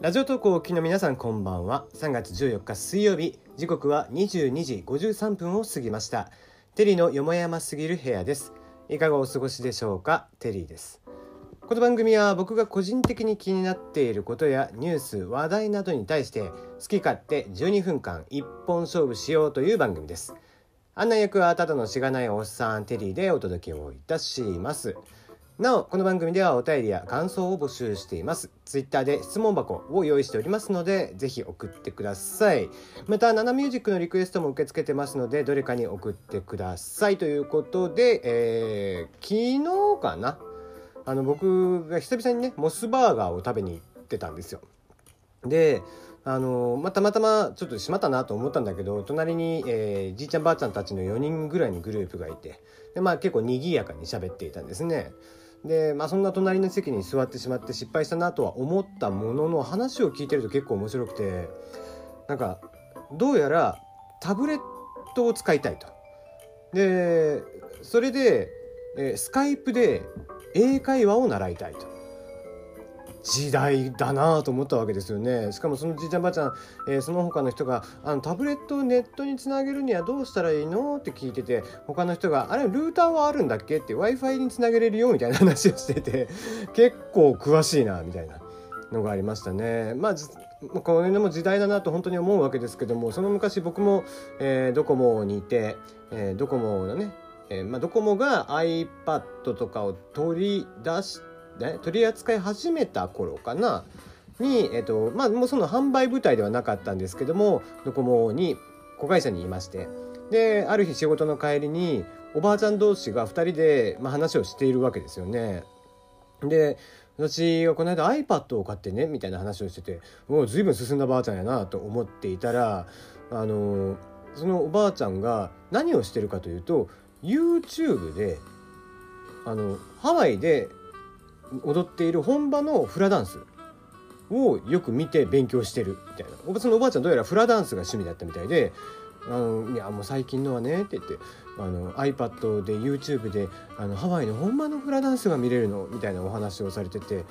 ラジオ投稿をお聞きの皆さんこんばんは。3月14日水曜日。時刻は22時53分を過ぎました。テリーのよもやますぎる部屋です。いかがお過ごしでしょうか？テリーです。この番組は僕が個人的に気になっていることやニュース話題などに対して好き勝手12分間一本勝負しようという番組です。案内役はただのしがないおっさんテリーでお届けをいたします。なおこの番組ではお便りや感想を募集しています。ツイッターで質問箱を用意しておりますのでぜひ送ってください。またナナミュージックのリクエストも受け付けてますのでどれかに送ってください。ということで、えー、昨日かな？あの僕が久々にねモスバーガーを食べに行ってたんですよ。であのま、たまたまちょっとしまったなと思ったんだけど隣に、えー、じいちゃんばあちゃんたちの4人ぐらいのグループがいてで、まあ、結構賑やかに喋っていたんですね。で、まあ、そんな隣の席に座ってしまって失敗したなとは思ったものの話を聞いてると結構面白くてなんかどうやらタブレットを使いたいと。でそれで、えー、スカイプで英会話を習いたいと。時代だなと思ったわけですよねしかもそのじいちゃんばあちゃん、えー、その他の人があのタブレットをネットにつなげるにはどうしたらいいのって聞いてて他の人が「あれルーターはあるんだっけ?」って w i f i につなげれるよみたいな話をしてて 結構詳しいなみたいなのがありましたね。まあこれでも時代だなと本当に思うわけですけどもその昔僕も、えー、ドコモにいて、えー、ドコモのね、えーまあ、ドコモが iPad とかを取り出してね、取り扱い始めた頃かなに、えっとまあ、もうその販売部隊ではなかったんですけどもドコモに子会社にいましてである日仕事の帰りにおばあちゃん同士が2人で、まあ、話をしているわけですよね。で私がこの間 iPad を買ってねみたいな話をしててもう随分進んだばあちゃんやなと思っていたらあのそのおばあちゃんが何をしてるかというと YouTube であのハワイで踊っている本場のフラダンスをよく見て勉強してるみたいなそのおばあちゃんどうやらフラダンスが趣味だったみたいで「あのいやもう最近のはね」って言ってあの iPad で YouTube であのハワイの本場のフラダンスが見れるのみたいなお話をされてて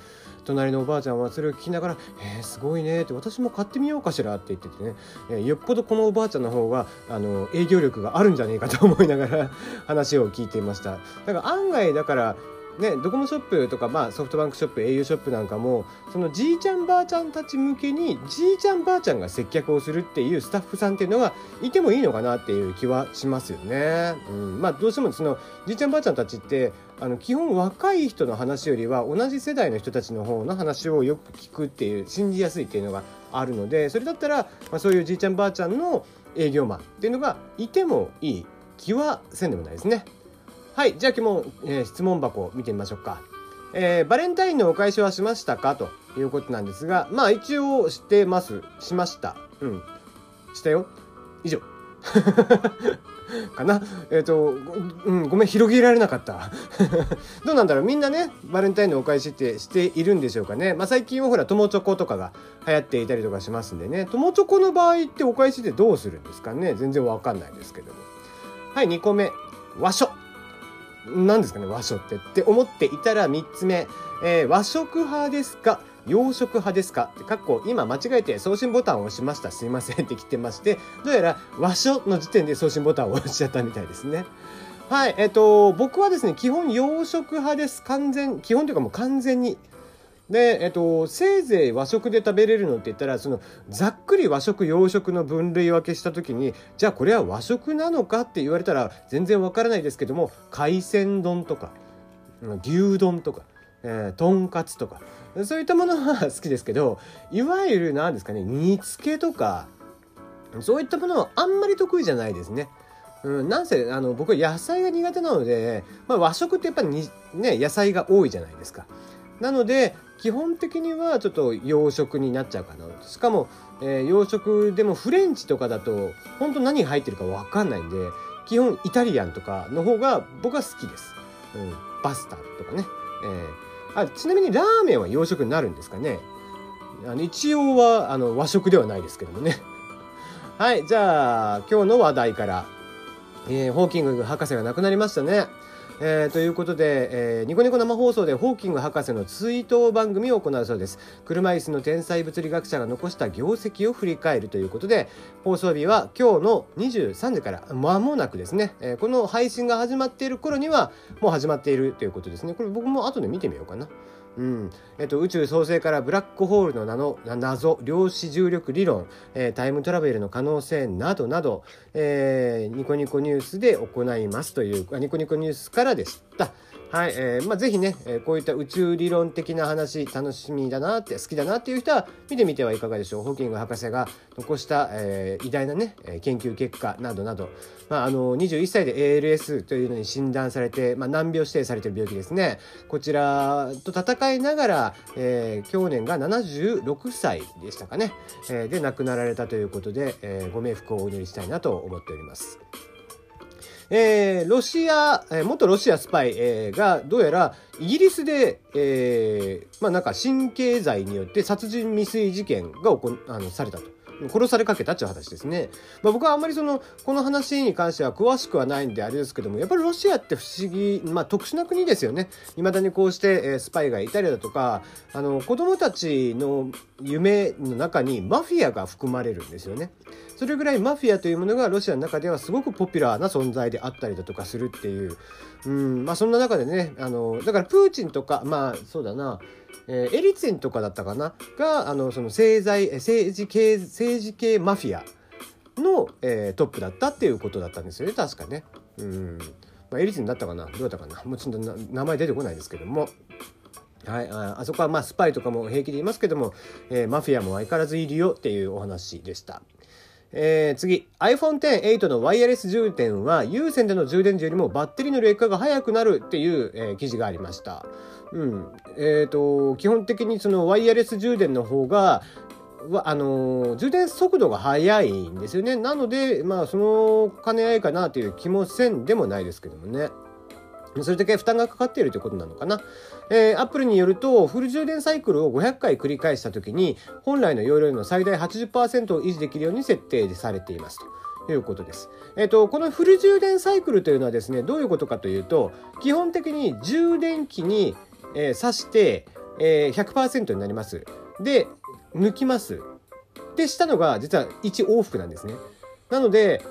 隣のおばあちゃんはそれを聞きながら「えー、すごいね」って私も買ってみようかしらって言っててね、えー、よっぽどこのおばあちゃんの方があの営業力があるんじゃねえかと思いながら話を聞いていました。だから案外だからね、ドコモショップとか、まあ、ソフトバンクショップ au ショップなんかもそのじいちゃんばあちゃんたち向けにじいちゃんばあちゃんが接客をするっていうスタッフさんっていうのがいてもいいのかなっていう気はしますよね。うんまあ、どうしてもそのじいちゃんばあちゃんたちってあの基本若い人の話よりは同じ世代の人たちの方の話をよく聞くっていう信じやすいっていうのがあるのでそれだったら、まあ、そういうじいちゃんばあちゃんの営業マンっていうのがいてもいい気はせんでもないですね。はい、じゃあ今日も、えー、質問箱を見てみましょうか。えー、バレンタインのお返しはしましたか？ということなんですが、まあ一応してます。しました。うん。したよ。以上。かな？えっ、ー、と、うん、ごめん、広げられなかった。どうなんだろう？みんなね、バレンタインのお返しってしているんでしょうかね？まあ最近はほら、友チョコとかが流行っていたりとかしますんでね。友チョコの場合ってお返しってどうするんですかね？全然わかんないですけども。はい、2個目。和書。何ですかね和食って。って思っていたら3つ目、えー、和食派ですか？洋食派ですか？って、かっこ今間違えて送信ボタンを押しました。すいません。って来てまして、どうやら和書の時点で送信ボタンを押しちゃったみたいですね。はい、えっ、ー、と、僕はですね、基本洋食派です。完全、基本というかもう完全にで、えっと、せいぜい和食で食べれるのって言ったら、その、ざっくり和食、洋食の分類分けした時に、じゃあこれは和食なのかって言われたら全然わからないですけども、海鮮丼とか、牛丼とか、えー、とんかつとか、そういったものは好きですけど、いわゆる何ですかね、煮付けとか、そういったものはあんまり得意じゃないですね。うん、なんせあの僕は野菜が苦手なので、まあ、和食ってやっぱり、ね、野菜が多いじゃないですか。なので基本的にはちょっと洋食になっちゃうかな。しかも、えー、洋食でもフレンチとかだと本当何入ってるか分かんないんで基本イタリアンとかの方が僕は好きです、うん、パスタとかね、えー、あちなみにラーメンは洋食になるんですかね。あの一応はあの和食ではないですけどもね。はいじゃあ今日の話題から、えー、ホーキング博士が亡くなりましたね。えー、ということで、えー、ニコニコ生放送でホーキング博士の追悼番組を行うそうです。車椅子の天才物理学者が残した業績を振り返るということで放送日は今日の23時から間もなくですね、えー、この配信が始まっている頃にはもう始まっているということですね。これ僕も後で見てみようかな。うん。えっと、宇宙創生からブラックホールの名の謎量子重力理論、えー、タイムトラベルの可能性などなど、えー、ニコニコニュースで行いますというニコニコニュースからでした。はい、えー、まあ、ぜひね、えー、こういった宇宙理論的な話楽しみだなって好きだなっていう人は見てみてはいかがでしょうホーキング博士が残した、えー、偉大なね研究結果などなど、まあ、あの21歳で ALS というのに診断されて、まあ、難病指定されている病気ですねこちらと戦いながら、えー、去年が76歳でしたかね、えー、で亡くなられたということで、えー、ご冥福をお祈りしたいなと思っております。えー、ロシア、えー、元ロシアスパイ、えー、がどうやらイギリスで、えー、まあなんか神経罪によって殺人未遂事件が行あのされたと。殺されかけたっていう話ですね。まあ、僕はあんまりその、この話に関しては詳しくはないんであれですけども、やっぱりロシアって不思議、まあ特殊な国ですよね。未だにこうして、え、スパイがいたりだとか、あの、子供たちの夢の中にマフィアが含まれるんですよね。それぐらいマフィアというものがロシアの中ではすごくポピュラーな存在であったりだとかするっていう、うんまあ、そんな中でねあのだからプーチンとかまあそうだなえー、エリツィンとかだったかな？があのその政財政治系政治系マフィアの、えー、トップだったっていうことだったんですよね確かね。うんまあ、エリツィンだったかな？どうだったかな？もうちょっと名前出てこないですけども。はい、ああそこはまあスパイとかも平気でいますけども、えー、マフィアも相変わらずいるよっていうお話でした。えー、次 iPhone X8 のワイヤレス充電は有線での充電時よりもバッテリーの劣化が早くなるっていう、えー、記事がありました。うんえーと、基本的にそのワイヤレス充電の方があの充電速度が速いんですよね。なのでまあその兼ね合いかなという気もせんでもないですけどもね。それだけ負担がかかっているということなのかな。えー、アップルによると、フル充電サイクルを500回繰り返したときに、本来の容量の最大80%を維持できるように設定されていますということです。えっ、ー、と、このフル充電サイクルというのはですね、どういうことかというと、基本的に充電器に、えー、挿して、えー、100%になります。で、抜きます。で、したのが実は1往復なんですね。なので、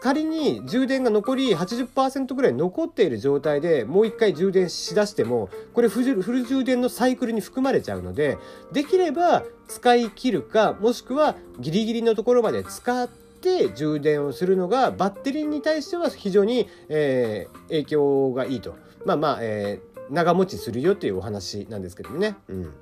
仮に充電が残り80%ぐらい残っている状態でもう一回充電しだしてもこれフル充電のサイクルに含まれちゃうのでできれば使い切るかもしくはギリギリのところまで使って充電をするのがバッテリーに対しては非常に、えー、影響がいいとまあまあ、えー、長持ちするよっていうお話なんですけどね。うん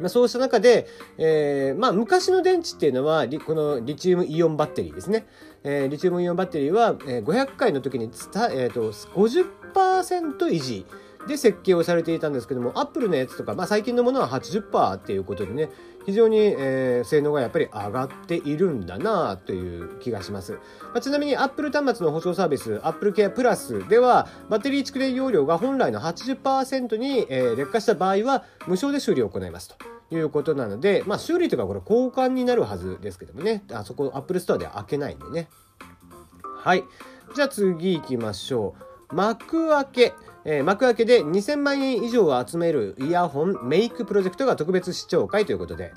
まあ、そうした中で、えーまあ、昔の電池っていうのはこのリチウムイオンバッテリーですね、えー、リチウムイオンバッテリーは、えー、500回の時につた、えーと、50%維持で設計をされていたんですけどもアップルのやつとか、まあ、最近のものは80%っていうことでね非常に、えー、性能がやっぱり上がっているんだなという気がします、まあ、ちなみに Apple 端末の保証サービス Apple Care Plus ではバッテリー蓄電容量が本来の80%に、えー、劣化した場合は無償で修理を行いますと。いうことなので、まあ、修理とかこれ交換になるはずですけどもね。あそこ Apple Store では開けないんでね。はい。じゃあ次行きましょう。幕開け。えー、幕開けで2000万円以上を集めるイヤホンメイクプロジェクトが特別視聴会ということで、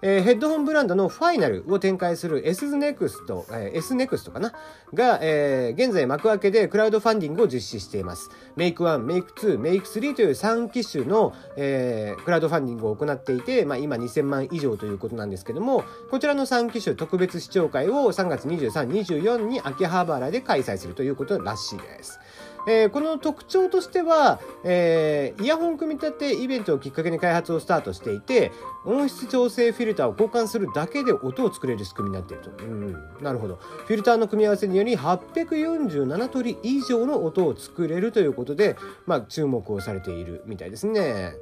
えー、ヘッドホンブランドのファイナルを展開する S ネクスト、えー、S ネクストかな？が、えー、現在幕開けでクラウドファンディングを実施しています。メイク1、メイク2、メイク3という3機種の、えー、クラウドファンディングを行っていて、まあ、今2000万以上ということなんですけども、こちらの3機種特別視聴会を3月23、24に秋葉原で開催するということらしいです。えー、この特徴としては、えー、イヤホン組み立てイベントをきっかけに開発をスタートしていて、音質調整フィルターを交換するだけで音を作れる仕組みになっていると。うん、なるほど。フィルターの組み合わせにより847通り以上の音を作れるということで、まあ、注目をされているみたいですね。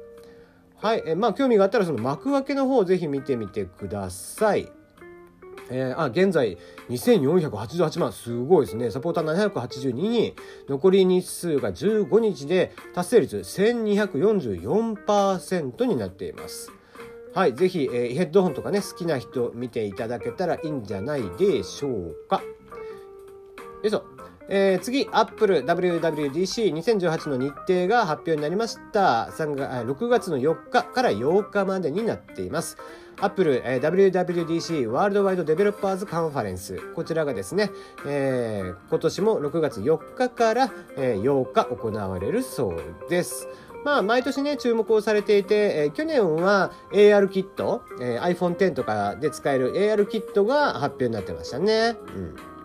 はい。えまあ、興味があったらその幕開けの方をぜひ見てみてください。えー、あ現在2488万。すごいですね。サポーター782人。残り日数が15日で達成率1244%になっています。はいぜひ、えー、ヘッドホンとかね好きな人見ていただけたらいいんじゃないでしょうか。よいしょ。えー、次、アップル WWDC2018 の日程が発表になりました。3月6月の4日から8日までになっています。アップル、えー、WWDC ワールドワイドデベロッパーズカンファレンス。こちらがですね、えー、今年も6月4日から、え、8日行われるそうです。まあ、毎年ね、注目をされていて、えー、去年は AR キット、えー、iPhone X とかで使える AR キットが発表になってましたね。うん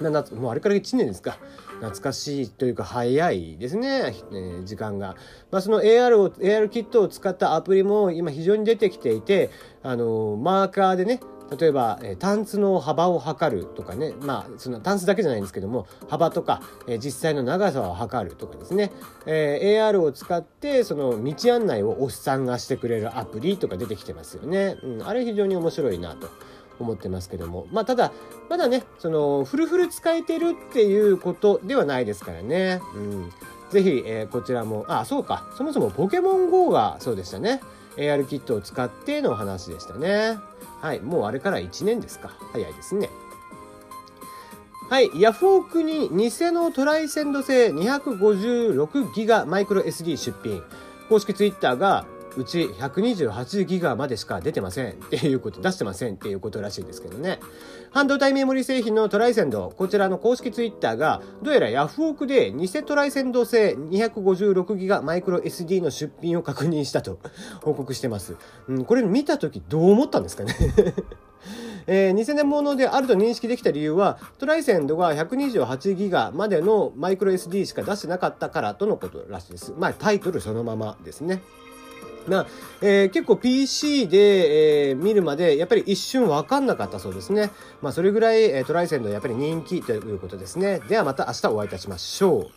なもうあれから1年ですか。懐かしいというか早いですね、えー、時間が。まあ、その AR を、AR キットを使ったアプリも今非常に出てきていて、あのー、マーカーでね、例えば、えー、タンツの幅を測るとかね、まあ、そのタンツだけじゃないんですけども、幅とか、えー、実際の長さを測るとかですね、えー、AR を使って、その道案内をおっさんがしてくれるアプリとか出てきてますよね。うん、あれ非常に面白いなと。思ってますけども。まあ、ただ、まだね、その、フルフル使えてるっていうことではないですからね。うん。ぜひ、えー、こちらも、あ、そうか。そもそもポケモン GO がそうでしたね。AR キットを使っての話でしたね。はい。もうあれから1年ですか。早いですね。はい。ヤフオクに偽のトライセンド製256ギガマイクロ SD 出品。公式ツイッターがうち128ギガまでしか出てませんっていうこと、出してませんっていうことらしいですけどね。半導体メモリ製品のトライセンド、こちらの公式ツイッターが、どうやらヤフオクで偽トライセンド製256ギガマイクロ SD の出品を確認したと報告してます。うん、これ見たときどう思ったんですかね えー、2000年ものであると認識できた理由は、トライセンドが128ギガまでのマイクロ SD しか出してなかったからとのことらしいです。まあタイトルそのままですね。な、えー、結構 PC で、えー、見るまでやっぱり一瞬分かんなかったそうですね。まあそれぐらい、えー、トライセンドやっぱり人気ということですね。ではまた明日お会いいたしましょう。